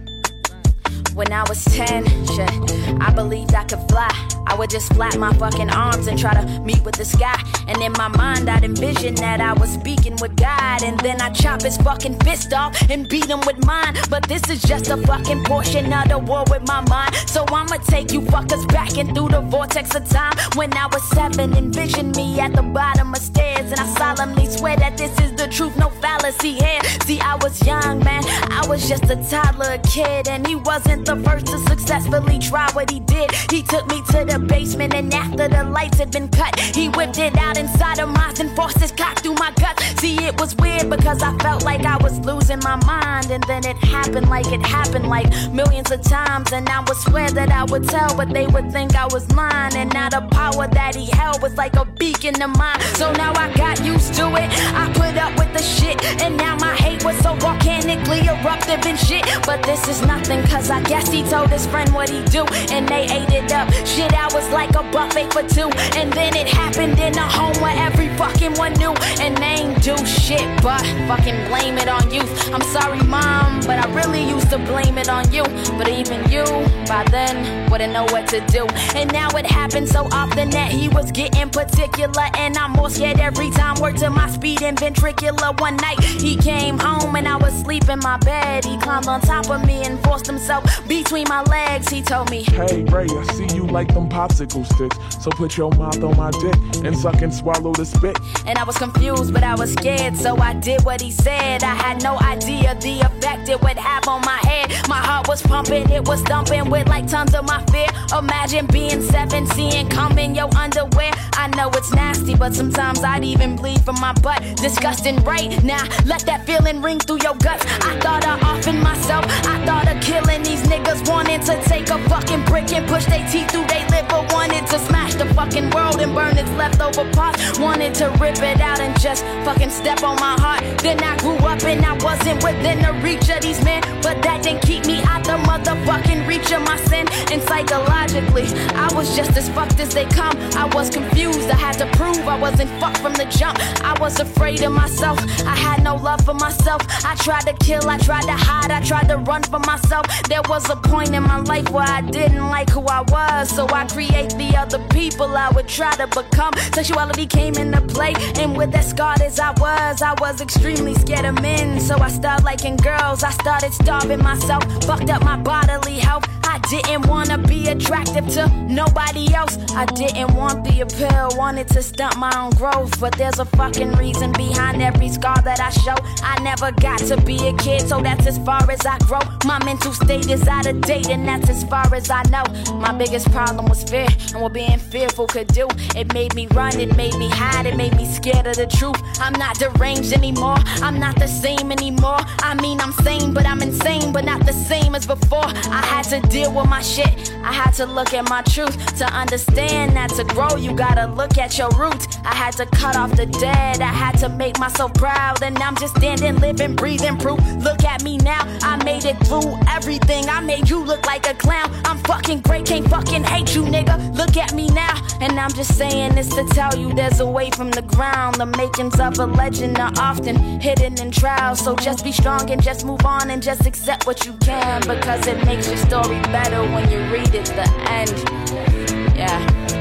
When I was 10, shit, I believed I could fly. I would just flap my fucking arms and try to meet with the sky. And in my mind, I'd envision that I was speaking with God. And then I chop his fucking fist off and beat him with mine. But this is just a fucking portion of the war with my mind. So I'ma take you fuckers back and through the vortex of time. When I was seven, envision me at the bottom of stairs. And I solemnly swear that this is the truth, no fallacy here. See, I was young, man. I was just a toddler, kid. And he wasn't the first to successfully try what he did. He took me to the basement, and after the lights had been cut, he whipped it out inside of mine and forced his cock through my guts. See, it was weird because I felt like I was losing my mind. And then it happened like it happened like millions of times. And I would swear that I would tell, but they would think I was lying. And now the power that he held was like a beacon to mine. So now I got used to it. I put up with the shit. And now my hate was so volcanically eruptive and shit. But this is nothing, cause I guess he told his friend what he do. And they ate it up. Shit, I was like a buffet for two. And then it happened in a home where every fucking one knew. And they ain't do shit, but fucking blame it on youth. I'm sorry, mom, but I really used to blame it on you. But even you, by then, wouldn't know what to do. And now it happens so often that he was getting particular. And I'm more scared every time. Word to my speed and ventricular. One night he came home and I was asleep in my bed. He climbed on top of me and forced himself between my legs. He told me, Hey, Ray, I see you like them popsicle sticks. So put your mouth on my dick and suck and swallow the spit. And I was confused, but I was scared, so I did what he said. I had no idea the effect it would have on my head. My heart was pumping, it was thumping with like tons of my fear. Imagine being 17, come in your underwear. I know it's nasty, but sometimes I'd even bleed from my butt. Disgusting right now, let that feeling ring through your guts. I thought of offing myself, I thought of killing these niggas. Wanting to take a fucking brick and push their teeth through their but wanted to smash the fucking world and burn its leftover parts. Wanted to rip it out and just fucking step on my heart. Then I grew up and I wasn't within the reach of these men, but that didn't keep me out the motherfucking reach of my sin. And psychologically, I was just as fucked as they come. I was confused, I had to prove I wasn't fucked from the jump. I was afraid of myself, I had no love for myself. I tried to kill, I tried to hide, I tried to run for myself. There was a point in my life where I didn't like who I was, so I create the other people I would try to become. Sexuality came into play, and with as scarred as I was, I was extremely scared of men. So I started liking girls, I started starving myself, fucked up my bodily health. I didn't wanna be attractive to nobody else. I didn't want the appeal, wanted to stunt my own growth. But there's a fucking reason behind every scar that I show. I never got to be a kid, so that's as far as I grow. My mental state is out of date, and that's as far as I know. My biggest problem was fear, and what being fearful could do. It made me run, it made me hide, it made me scared of the truth. I'm not deranged anymore, I'm not the same anymore. I mean, I'm sane, but I'm insane, but not the same as before. I had to deal with my shit, I had to look at my truth. To understand that to grow, you gotta look at your roots. I had to cut off the dead, I had to make myself proud, and I'm just standing, living, breathing proof. Look at me now, I made it through everything. I made you look like a clown. I'm fucking great, can't fucking hate you, nigga. Look at me now, and I'm just saying this to tell you there's a way from the ground. The makings of a legend are often hidden in trials. So just be strong and just move on and just accept what you can because it makes your story better when you read it. The end, yeah.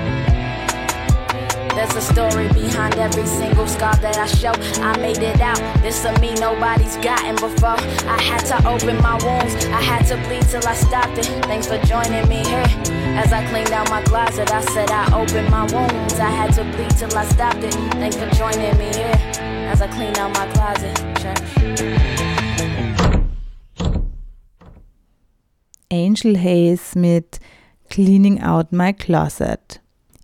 There's a story behind every single scar that I show. I made it out. This of me nobody's gotten before. I had to open my wounds. I had to bleed till I stopped it. Thanks for joining me here. As I cleaned out my closet, I said I opened my wounds. I had to bleed till I stopped it. Thanks for joining me here. As I cleaned out my closet. Church. Angel Hayes mit Cleaning Out My Closet.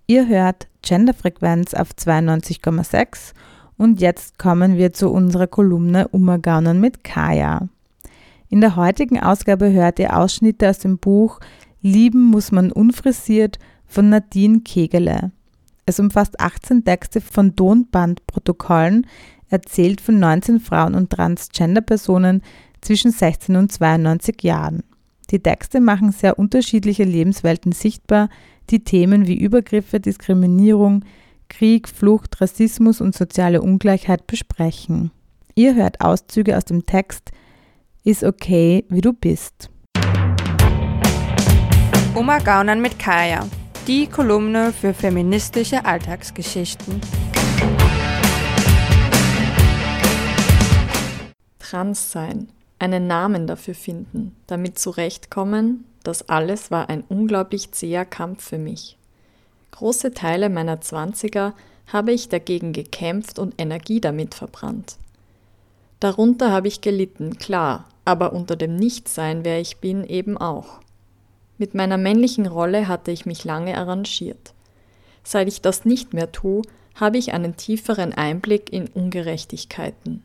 Ihr hört Genderfrequenz auf 92,6 und jetzt kommen wir zu unserer Kolumne Umgaunen mit Kaya. In der heutigen Ausgabe hört ihr Ausschnitte aus dem Buch Lieben muss man unfrisiert von Nadine Kegele. Es umfasst 18 Texte von Tonbandprotokollen, erzählt von 19 Frauen und Transgender-Personen zwischen 16 und 92 Jahren. Die Texte machen sehr unterschiedliche Lebenswelten sichtbar, die Themen wie Übergriffe, Diskriminierung, Krieg, Flucht, Rassismus und soziale Ungleichheit besprechen. Ihr hört Auszüge aus dem Text Ist okay, wie du bist. Oma Gaunern mit Kaya. Die Kolumne für feministische Alltagsgeschichten. Trans sein, einen Namen dafür finden, damit zurechtkommen, das alles war ein unglaublich zäher Kampf für mich. Große Teile meiner Zwanziger habe ich dagegen gekämpft und Energie damit verbrannt. Darunter habe ich gelitten, klar, aber unter dem Nichtsein, wer ich bin, eben auch. Mit meiner männlichen Rolle hatte ich mich lange arrangiert. Seit ich das nicht mehr tue, habe ich einen tieferen Einblick in Ungerechtigkeiten.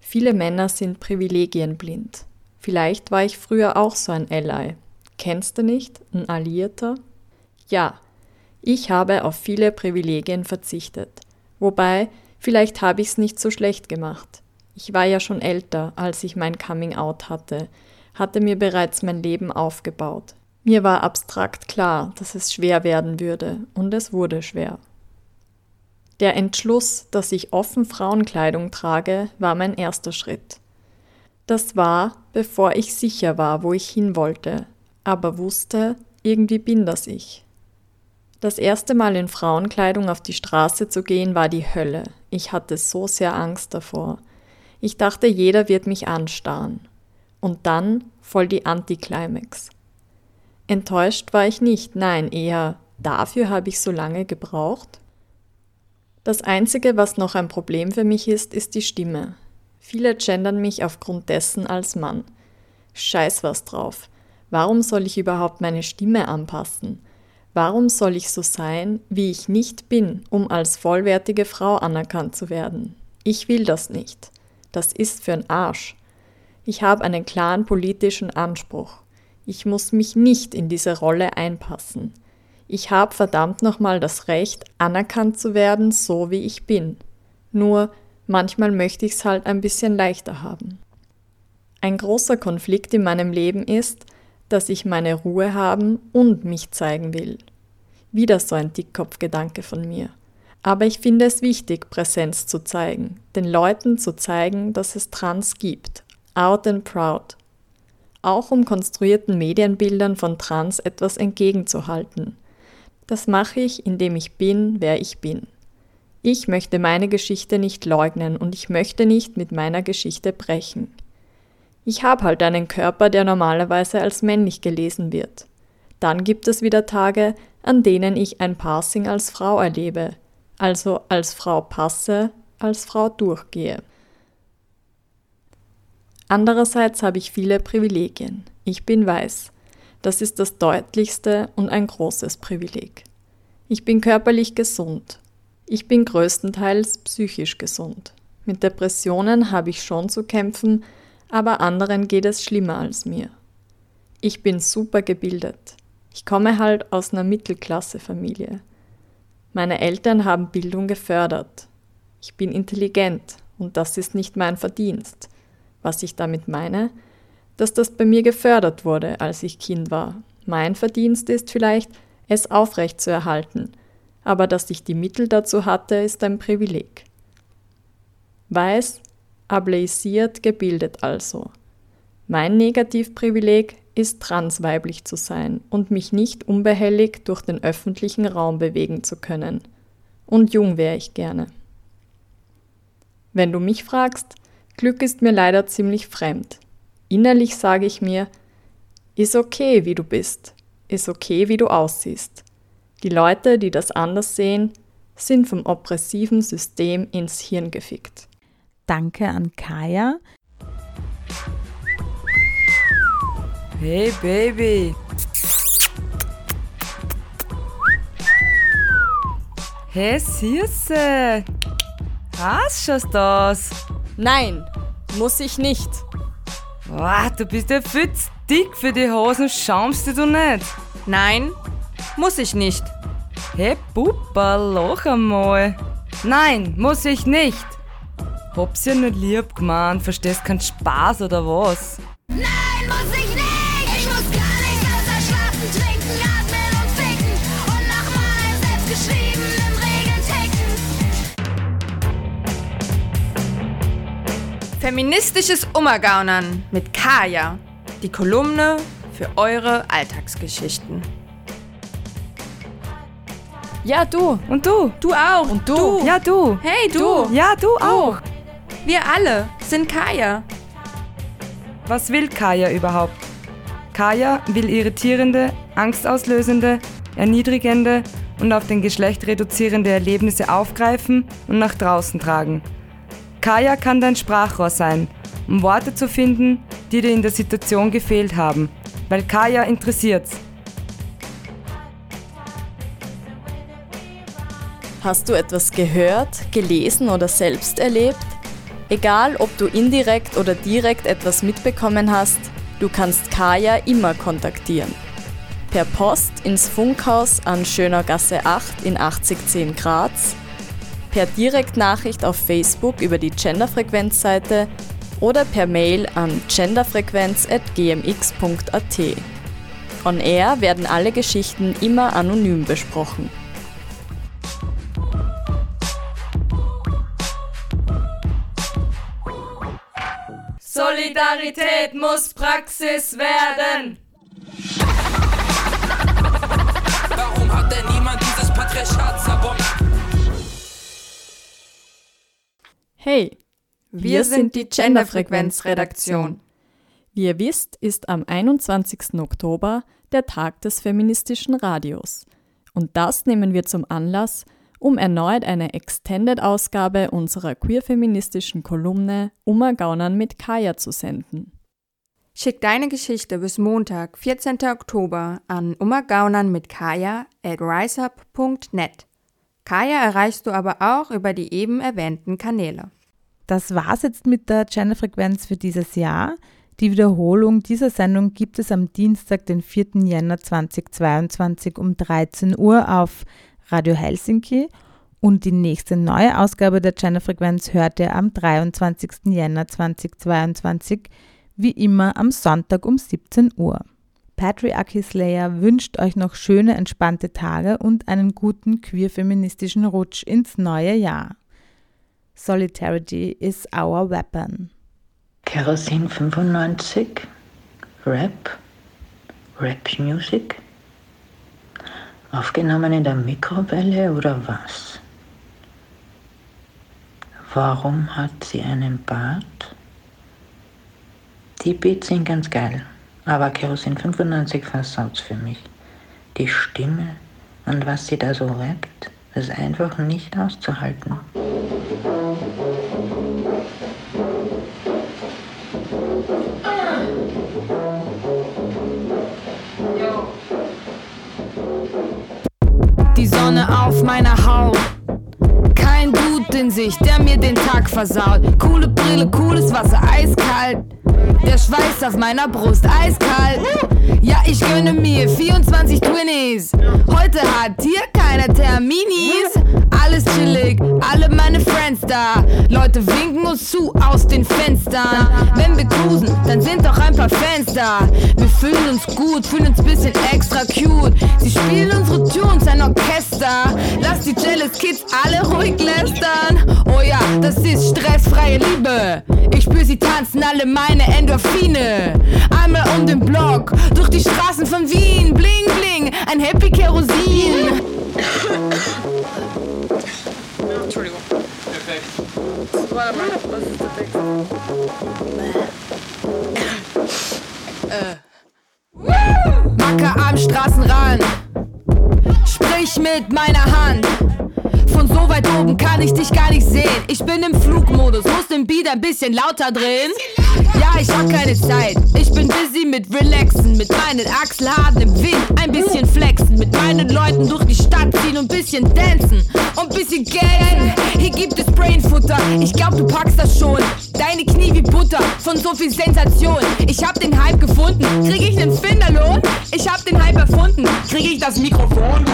Viele Männer sind privilegienblind. Vielleicht war ich früher auch so ein Ally. Kennst du nicht? Ein Alliierter? Ja, ich habe auf viele Privilegien verzichtet. Wobei, vielleicht habe ich es nicht so schlecht gemacht. Ich war ja schon älter, als ich mein Coming Out hatte, hatte mir bereits mein Leben aufgebaut. Mir war abstrakt klar, dass es schwer werden würde, und es wurde schwer. Der Entschluss, dass ich offen Frauenkleidung trage, war mein erster Schritt. Das war, bevor ich sicher war, wo ich hin wollte, aber wusste, irgendwie bin das ich. Das erste Mal in Frauenkleidung auf die Straße zu gehen, war die Hölle. Ich hatte so sehr Angst davor. Ich dachte, jeder wird mich anstarren. Und dann voll die Antiklimax. Enttäuscht war ich nicht, nein, eher dafür habe ich so lange gebraucht. Das Einzige, was noch ein Problem für mich ist, ist die Stimme. Viele gendern mich aufgrund dessen als Mann. Scheiß was drauf. Warum soll ich überhaupt meine Stimme anpassen? Warum soll ich so sein, wie ich nicht bin, um als vollwertige Frau anerkannt zu werden? Ich will das nicht. Das ist für ein Arsch. Ich habe einen klaren politischen Anspruch. Ich muss mich nicht in diese Rolle einpassen. Ich habe verdammt nochmal das Recht, anerkannt zu werden, so wie ich bin. Nur manchmal möchte ich es halt ein bisschen leichter haben. Ein großer Konflikt in meinem Leben ist, dass ich meine Ruhe haben und mich zeigen will. Wieder so ein Dickkopfgedanke von mir. Aber ich finde es wichtig, Präsenz zu zeigen, den Leuten zu zeigen, dass es Trans gibt. Out and proud auch um konstruierten Medienbildern von Trans etwas entgegenzuhalten. Das mache ich, indem ich bin, wer ich bin. Ich möchte meine Geschichte nicht leugnen und ich möchte nicht mit meiner Geschichte brechen. Ich habe halt einen Körper, der normalerweise als männlich gelesen wird. Dann gibt es wieder Tage, an denen ich ein Passing als Frau erlebe, also als Frau passe, als Frau durchgehe. Andererseits habe ich viele Privilegien. Ich bin weiß. Das ist das deutlichste und ein großes Privileg. Ich bin körperlich gesund. Ich bin größtenteils psychisch gesund. Mit Depressionen habe ich schon zu kämpfen, aber anderen geht es schlimmer als mir. Ich bin super gebildet. Ich komme halt aus einer Mittelklasse-Familie. Meine Eltern haben Bildung gefördert. Ich bin intelligent und das ist nicht mein Verdienst. Was ich damit meine? Dass das bei mir gefördert wurde, als ich Kind war. Mein Verdienst ist vielleicht, es aufrecht zu erhalten, aber dass ich die Mittel dazu hatte, ist ein Privileg. Weiß, ableisiert, gebildet also. Mein Negativprivileg ist transweiblich zu sein und mich nicht unbehelligt durch den öffentlichen Raum bewegen zu können. Und jung wäre ich gerne. Wenn du mich fragst, Glück ist mir leider ziemlich fremd. Innerlich sage ich mir, ist okay, wie du bist, ist okay, wie du aussiehst. Die Leute, die das anders sehen, sind vom oppressiven System ins Hirn gefickt. Danke an Kaya. Hey Baby. Hey Süße. Hast du das? Nein, muss ich nicht. Boah, du bist ja viel zu dick für die Hosen, schaumst du nicht? Nein, muss ich nicht. Hey Puppa, lach einmal. Nein, muss ich nicht. Hab's ja nicht lieb gemeint, verstehst keinen Spaß oder was? Nein, muss ich nicht! Ich muss gar nicht außer schlafen, trinken, atmen und ficken und nach meinen selbstgeschriebenen Regeln ticken. Feministisches Umagaunern mit Kaya. Die Kolumne für eure Alltagsgeschichten. Ja, du. Und du. Du auch. Und du. Ja, du. Hey, du. Ja, du auch. Wir alle sind Kaya. Was will Kaya überhaupt? Kaya will irritierende, angstauslösende, erniedrigende und auf den Geschlecht reduzierende Erlebnisse aufgreifen und nach draußen tragen. Kaya kann dein Sprachrohr sein, um Worte zu finden, die dir in der Situation gefehlt haben, weil Kaya interessiert's. Hast du etwas gehört, gelesen oder selbst erlebt? Egal, ob du indirekt oder direkt etwas mitbekommen hast, du kannst Kaya immer kontaktieren. Per Post ins Funkhaus an Schöner Gasse 8 in 8010 Graz, per Direktnachricht auf Facebook über die Genderfrequenzseite oder per Mail an genderfrequenz.gmx.at. On Air werden alle Geschichten immer anonym besprochen. Solidarität muss Praxis werden. Warum hat denn niemand dieses Patriarchat zerbombt? Hey, wir, sind die Genderfrequenz-Redaktion. Wie ihr wisst, ist am 21. Oktober der Tag des feministischen Radios. Und das nehmen wir zum Anlass, um erneut eine Extended-Ausgabe unserer queer-feministischen Kolumne Ummergaunern mit Kaya zu senden. Schick deine Geschichte bis Montag, 14. Oktober an ummergaunern mit Kaya at riseup.net. Kaya erreichst du aber auch über die eben erwähnten Kanäle. Das war's jetzt mit der Genderfrequenz für dieses Jahr. Die Wiederholung dieser Sendung gibt es am Dienstag, den 4. Jänner 2022 um 13 Uhr auf Radio Helsinki und die nächste neue Ausgabe der Genderfrequenz hört ihr am 23. Jänner 2022, wie immer am Sonntag um 17 Uhr. Patriarchy Slayer wünscht euch noch schöne, entspannte Tage und einen guten queer-feministischen Rutsch ins neue Jahr. Solidarity is our weapon. Kerosin 95, Rap, Rap Music. Aufgenommen in der Mikrowelle oder was? Warum hat sie einen Bart? Die Beats sind ganz geil, aber Kerosin 95 versaut's für mich. Die Stimme und was sie da so rappt, ist einfach nicht auszuhalten. Sonne auf meiner Haut. Kein Dude in sich, der mir den Tag versaut. Coole Brille, cooles Wasser, eiskalt. Der Schweiß auf meiner Brust, eiskalt. Ja, ich gönne mir 24 Twinnies. Heute hat hier keiner Terminis. Alles chillig, alle meine Friends da. Leute winken uns zu aus den Fenstern. Wenn wir cruisen, dann sind doch ein paar Fans da. Wir fühlen uns gut, fühlen uns bisschen extra cute. Sie spielen unsere Tunes, ein Orchester. Lass die Jealous Kids alle ruhig lästern. Oh ja, das ist stressfreie Liebe. Ich spür sie tanzen, alle meine Endorphine. Einmal um den Block, durch die Straßen von Wien. Bling, bling, ein Happy Kerosin. Entschuldigung. Perfekt. Warte mal, was ist der Text? Äh. Macker am Straßenrand. Sprich mit meiner Hand. Von so weit oben kann ich dich gar nicht sehen. Ich bin im Flugmodus, muss den Beat ein bisschen lauter drehen. Ja, ich hab keine Zeit. Ich bin busy mit Relaxen, mit meinen Achselhaaren im Wind, ein bisschen flexen, mit meinen Leuten durch die Stadt ziehen und bisschen dancen und bisschen Gang. Hier gibt es Brainfutter, ich glaub du packst das schon. Deine Knie wie Butter von so viel Sensation. Ich hab den Hype gefunden, krieg ich nen Finderlohn? Ich hab den Hype erfunden, krieg ich das Mikrofon?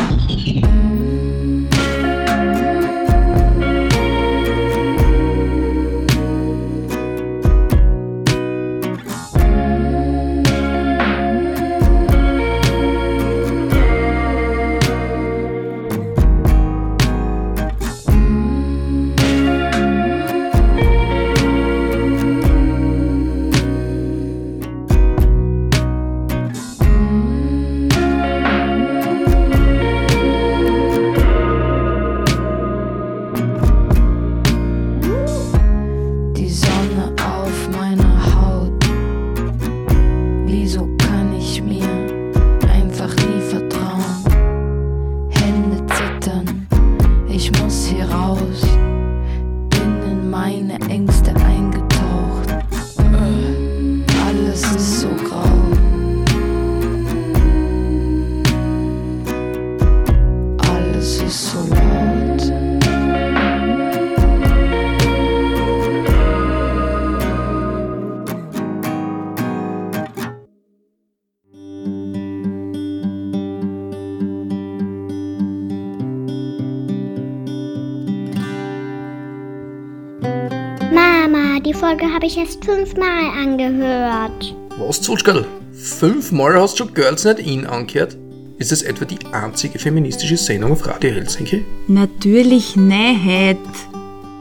Folge habe ich erst fünfmal angehört. Was, Zulschkerl? Fünfmal hast du schon Girls Night In angehört? Ist das etwa die einzige feministische Sendung auf Radio Helsinki? Natürlich nicht.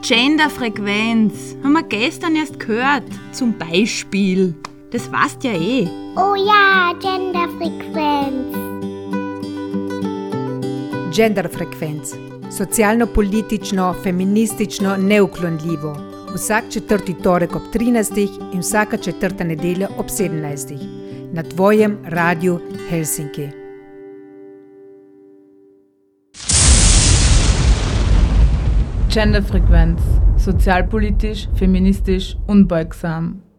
Genderfrequenz. Haben wir gestern erst gehört. Zum Beispiel. Das weißt ja eh. Oh ja, Genderfrequenz. Genderfrekvenc, socialno-politično, feministično, neuklonljivo. Vsak četrti torek ob 13. in vsaka četrta nedelja ob 17. na tvojem radiju Helsinki. Genderfrequenz, sozialpolitisch, feministisch, unbeugsam.